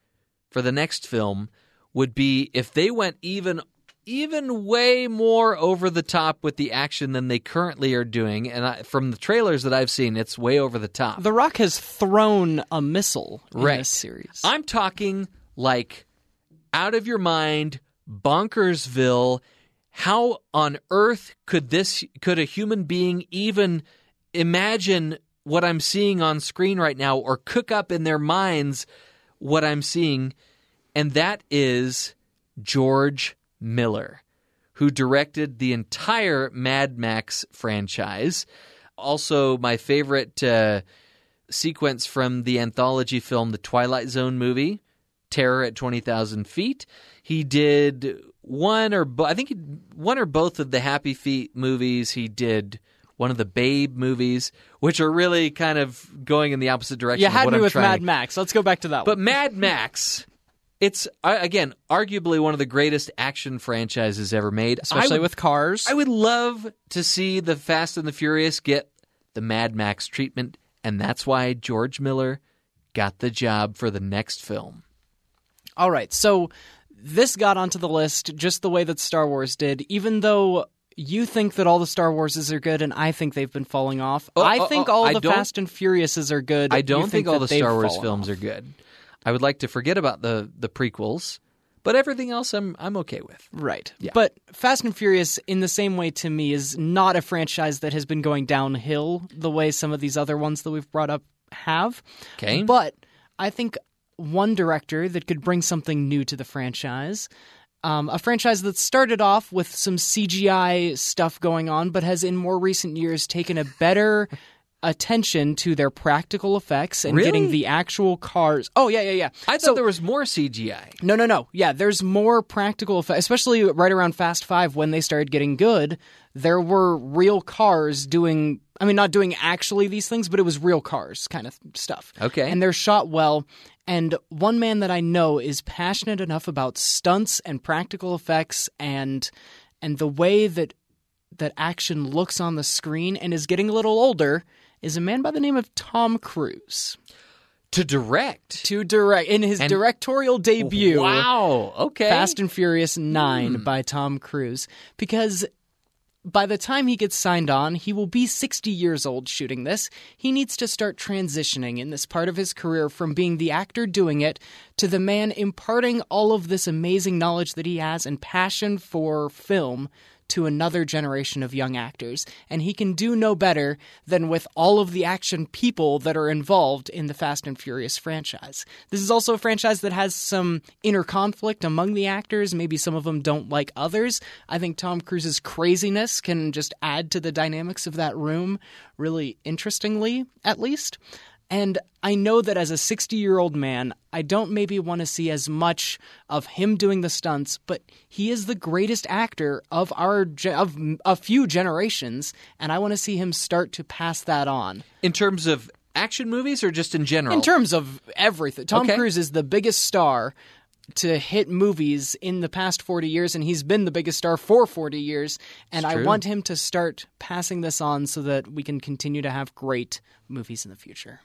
for the next film would be if they went even even way more over the top with the action than they currently are doing and I, from the trailers that I've seen it's way over the top. The Rock has thrown a missile in Right. this series. I'm talking like out of your mind, bonkersville. How on earth could this could a human being even imagine what I'm seeing on screen right now or cook up in their minds what I'm seeing? And that is George Miller, who directed the entire Mad Max franchise. Also, my favorite uh, sequence from the anthology film The Twilight Zone movie, Terror at 20,000 Feet. He did one or bo- I think one or both of the Happy Feet movies. He did one of the Babe movies, which are really kind of going in the opposite direction. you of had me I'm with trying Mad Max. Let's go back to that but one. Mad Max, it's uh, again arguably one of the greatest action franchises ever made. Especially would- with cars. I would love to see the Fast and the Furious get the Mad Max treatment, and that's why George Miller got the job for the next film. All right, so this got onto the list just the way that Star Wars did, even though you think that all the Star Warses are good and I think they've been falling off. Oh, I oh, think oh, all I the don't- Fast and Furiouses are good. I don't think, all the Star Wars films off. are good. I would like to forget about the the prequels, but everything else I'm I'm okay with. Right. Yeah. But Fast and Furious, in the same way to me, is not a franchise that has been going downhill the way some of these other ones that we've brought up have. Okay. But I think one director that could bring something new to the franchise. Um, a franchise that started off with some CGI stuff going on, but has in more recent years taken a better attention to their practical effects and Really? getting the actual cars. Oh yeah, yeah, yeah. I thought So- there was more CGI. no, no, no. Yeah, there's more practical effects, especially right around Fast Five when they started getting good. There were real cars doing. I mean, not doing actually these things, but it was real cars kind of stuff. Okay. And they're shot well. And one man that I know is passionate enough about stunts and practical effects and and the way that that action looks on the screen and is getting a little older is a man by the name of Tom Cruise To direct. to direct in his And- directorial debut. Wow. Okay. Fast and Furious 9 hmm. by Tom Cruise because by the time he gets signed on, he will be 60 years old shooting this. He needs to start transitioning in this part of his career from being the actor doing it to the man imparting all of this amazing knowledge that he has and passion for film to another generation of young actors. And he can do no better than with all of the action people that are involved in the Fast and Furious franchise. This is also a franchise that has some inner conflict among the actors. Maybe some of them don't like others. I think Tom Cruise's craziness can just add to the dynamics of that room really interestingly, at least. And I know that as a 60 year old man, I don't maybe want to see as much of him doing the stunts, but he is the greatest actor of our of a few generations, and I want to see him start to pass that on. In terms of action movies or just in general? In terms of everything, Tom Okay. Cruise is the biggest star to hit movies in the past 40 years, and he's been the biggest star for 40 years. And I want him to start passing this on so that we can continue to have great movies in the future.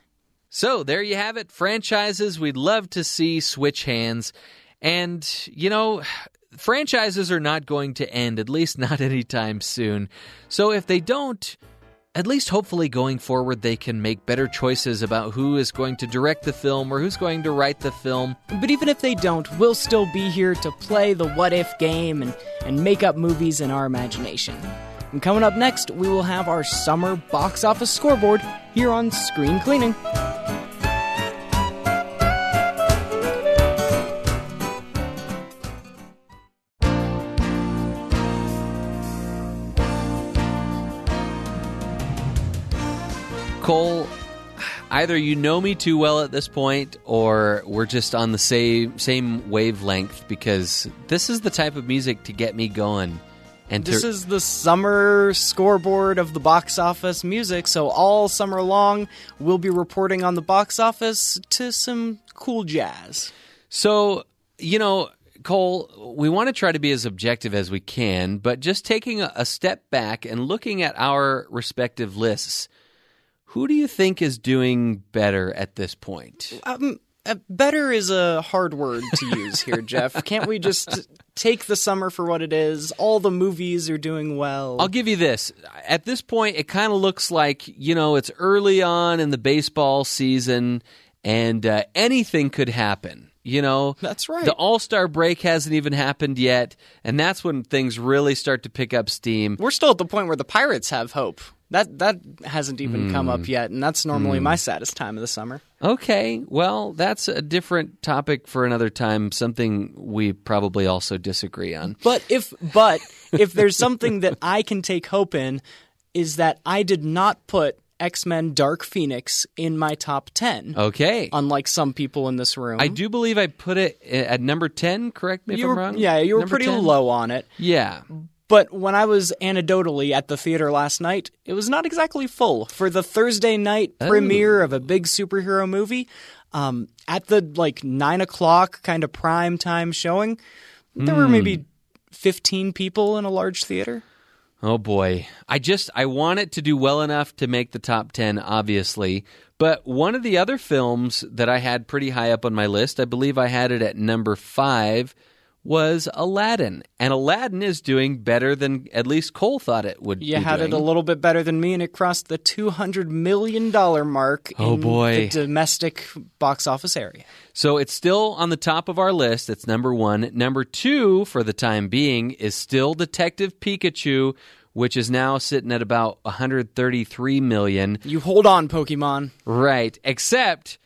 So there you have it. Franchises we'd love to see switch hands. And, you know, franchises are not going to end, at least not anytime soon. So if they don't, at least hopefully going forward, they can make better choices about who is going to direct the film or who's going to write the film. But even if they don't, we'll still be here to play the what if game and, and make up movies in our imagination. And coming up next, we will have our summer box office scoreboard here on Screen Cleaning. Cole, either you know me too well at this point or we're just on the same same wavelength because this is the type of music to get me going. And This to, is the summer scoreboard of the box office music, so all summer long, we'll be reporting on the box office to some cool jazz. So, you know, Cole, we want to try to be as objective as we can, but just taking a, a step back and looking at our respective lists, who do you think is doing better at this point? Um, uh, better is a hard word to use here, Jeff. Can't we just take the summer for what it is? All the movies are doing well. I'll give you this. At this point, it kind of looks like, you know, it's early on in the baseball season and uh, anything could happen. You know, That's right. The All Star break hasn't even happened yet, and that's when things really start to pick up steam. We're still at the point where the Pirates have hope. That that hasn't even come up hmm. yet, and that's normally hmm. my saddest time of the summer. Okay, well, that's a different topic for another time, something we probably also disagree on. But if but if there's something that I can take hope in, is that I did not put X Men Dark Phoenix in my top ten. Okay. Unlike some people in this room, I do believe I put it at number 10, correct me if You I'm wrong? yeah, you were Number pretty 10? low on it. Yeah. But when I was anecdotally at the theater last night, it was not exactly full for the Thursday night premiere of a big superhero movie. Um, at the like nine o'clock kind of prime time showing, there were maybe fifteen people in a large theater. Oh boy. I just I want it to do well enough to make the top 10 obviously. But one of the other films that I had pretty high up on my list, I believe I had it at number 5 was Aladdin. And Aladdin is doing better than at least Cole thought it would You had it a little bit better than me, and it crossed the two hundred million dollar mark Oh, in boy. the domestic box office area. So it's still on the top of our list. It's number one. Number two, for the time being, is still Detective Pikachu, which is now sitting at about 133 million. You hold on, Pokemon. Right. Except,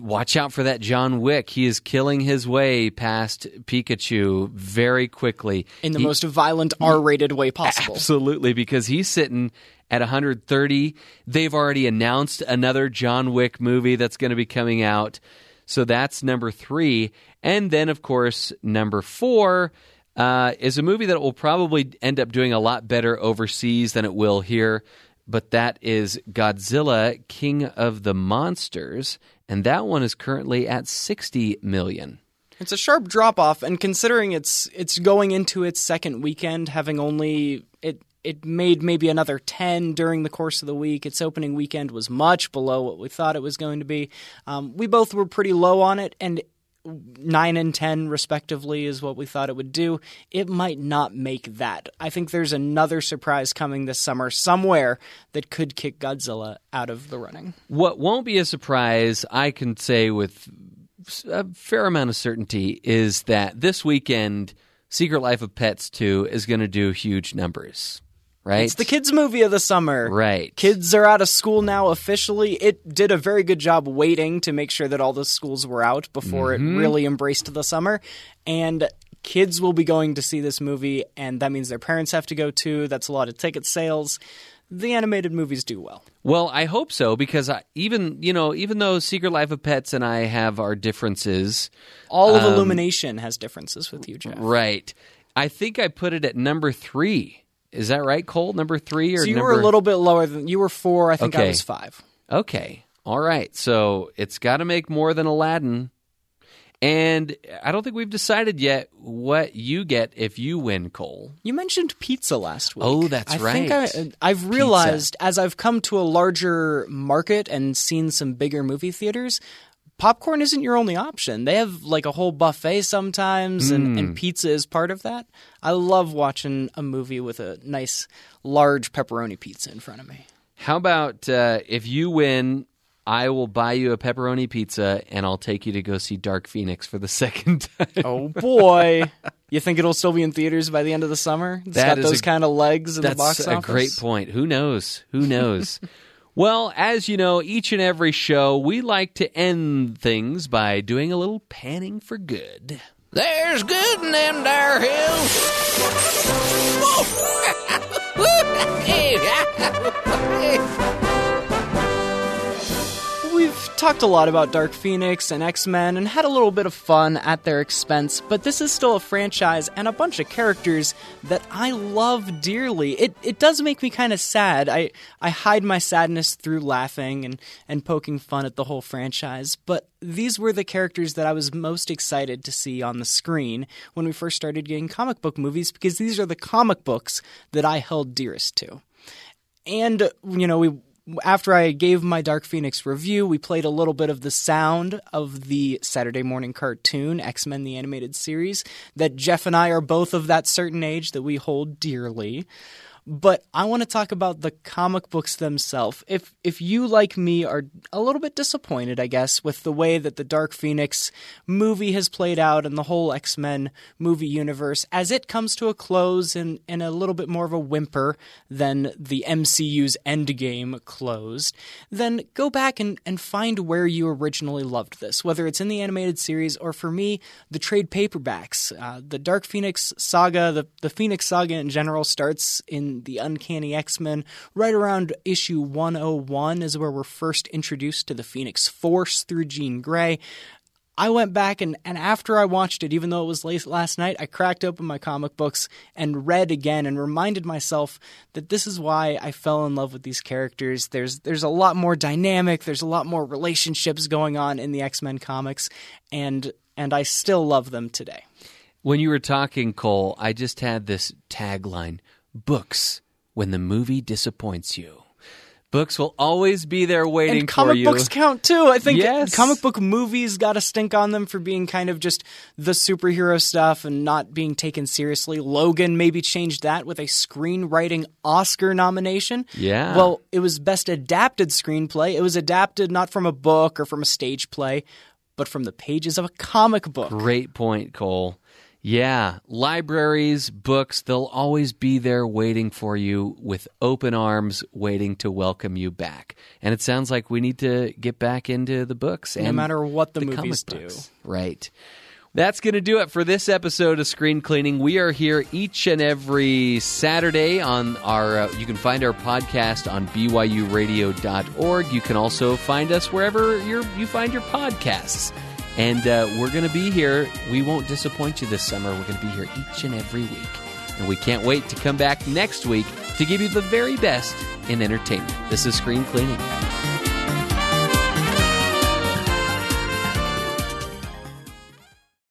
watch out for that John Wick. He is killing his way past Pikachu very quickly. In the He- most violent R-rated way possible. Absolutely, because he's sitting at 130. They've already announced another John Wick movie that's going to be coming out. So that's number three. And then, of course, number four uh, is a movie that will probably end up doing a lot better overseas than it will here. But that is Godzilla, King of the Monsters. And that one is currently at 60 million. It's a sharp drop off, and considering it's it's going into its second weekend, having only it it made maybe another ten during the course of the week. Its opening weekend was much below what we thought it was going to be. Um, we both were pretty low on it, and nine and ten respectively is what we thought it would do. It might not make that. I think there's another surprise coming this summer somewhere that could kick Godzilla out of the running. What won't be a surprise, I can say with a fair amount of certainty, is that this weekend, Secret Life of Pets 2 is going to do huge numbers. Right? It's the kids' movie of the summer. Right. Kids are out of school now officially. It did a very good job waiting to make sure that all the schools were out before Mm-hmm. it really embraced the summer. And kids will be going to see this movie, and that means their parents have to go too. That's a lot of ticket sales. The animated movies do well. Well, I hope so because I, even you know even though Secret Life of Pets and I have our differences, All of Illumination has differences with you, Jeff. right? I think I put it at number three. Is that right, Cole? Number three or So you number? were a little bit lower than you were four. I think I was five. Okay. All right. So it's got to make more than Aladdin. And I don't think we've decided yet what you get if you win, Cole. You mentioned pizza last week. Oh, that's right. I Think right. I, I've realized as I've come to a larger market and seen some bigger movie theaters, popcorn isn't your only option. They have like a whole buffet sometimes, and, Hmm. and pizza is part of that. I love watching a movie with a nice, large pepperoni pizza in front of me. How about uh, if you win, I will buy you a pepperoni pizza and I'll take you to go see Dark Phoenix for the second time. Oh boy. You think it'll still be in theaters by the end of the summer? It's That got is those a- kind of legs in the That's box a office. great point. Who knows? Who knows? well, as you know, each and every show, we like to end things by doing a little panning for good. There's good in them there hills. Talked a lot about Dark Phoenix and X Men and had a little bit of fun at their expense, but this is still a franchise and a bunch of characters that I love dearly. It it does make me kind of sad. I I hide my sadness through laughing and and poking fun at the whole franchise, but these were the characters that I was most excited to see on the screen when we first started getting comic book movies because these are the comic books that I held dearest to. And you know, we after I gave my Dark Phoenix review, we played a little bit of the sound of the Saturday morning cartoon X Men the animated series. That Jeff and I are both of that certain age that we hold dearly. But I want to talk about the comic books themselves. If if you like me are a little bit disappointed, I guess, with the way that the Dark Phoenix movie has played out and the whole X-Men movie universe as it comes to a close and, and a little bit more of a whimper than the MCU's Endgame closed, then go back and, and find where you originally loved this, whether it's in the animated series or for me, the trade paperbacks. Uh, the Dark Phoenix saga, the, the Phoenix saga in general starts in the Uncanny X Men. Right around issue 101 is where we're first introduced to the Phoenix Force through Jean Grey. I went back and, and after I watched it, even though it was late last night, I cracked open my comic books and read again and reminded myself that this is why I fell in love with these characters. There's there's a lot more dynamic, there's a lot more relationships going on in the X-Men comics, and and I still love them today. When you were talking, Cole, I just had this tagline Books when the movie disappoints you. Books will always be there waiting for you. and comic for you. books count too. I think Yes. comic book movies got a stink on them for being kind of just the superhero stuff and not being taken seriously. Logan maybe changed that with a screenwriting Oscar nomination. Yeah. Well, it was best adapted screenplay. It was adapted not from a book or from a stage play, but from the pages of a comic book. Great point, Cole. Yeah, libraries, books, they'll always be there waiting for you with open arms, waiting to welcome you back. And it sounds like we need to get back into the books. No matter what the, comic movies do. books. Right. That's going to do it for this episode of Screen Cleaning. We are here each and every Saturday on our, uh, you can find our podcast on byuradio.org. You can also find us wherever you find your podcasts. And uh, we're going to be here. We won't disappoint you this summer. We're going to be here each and every week. And we can't wait to come back next week to give you the very best in entertainment. This is Screen Cleaning.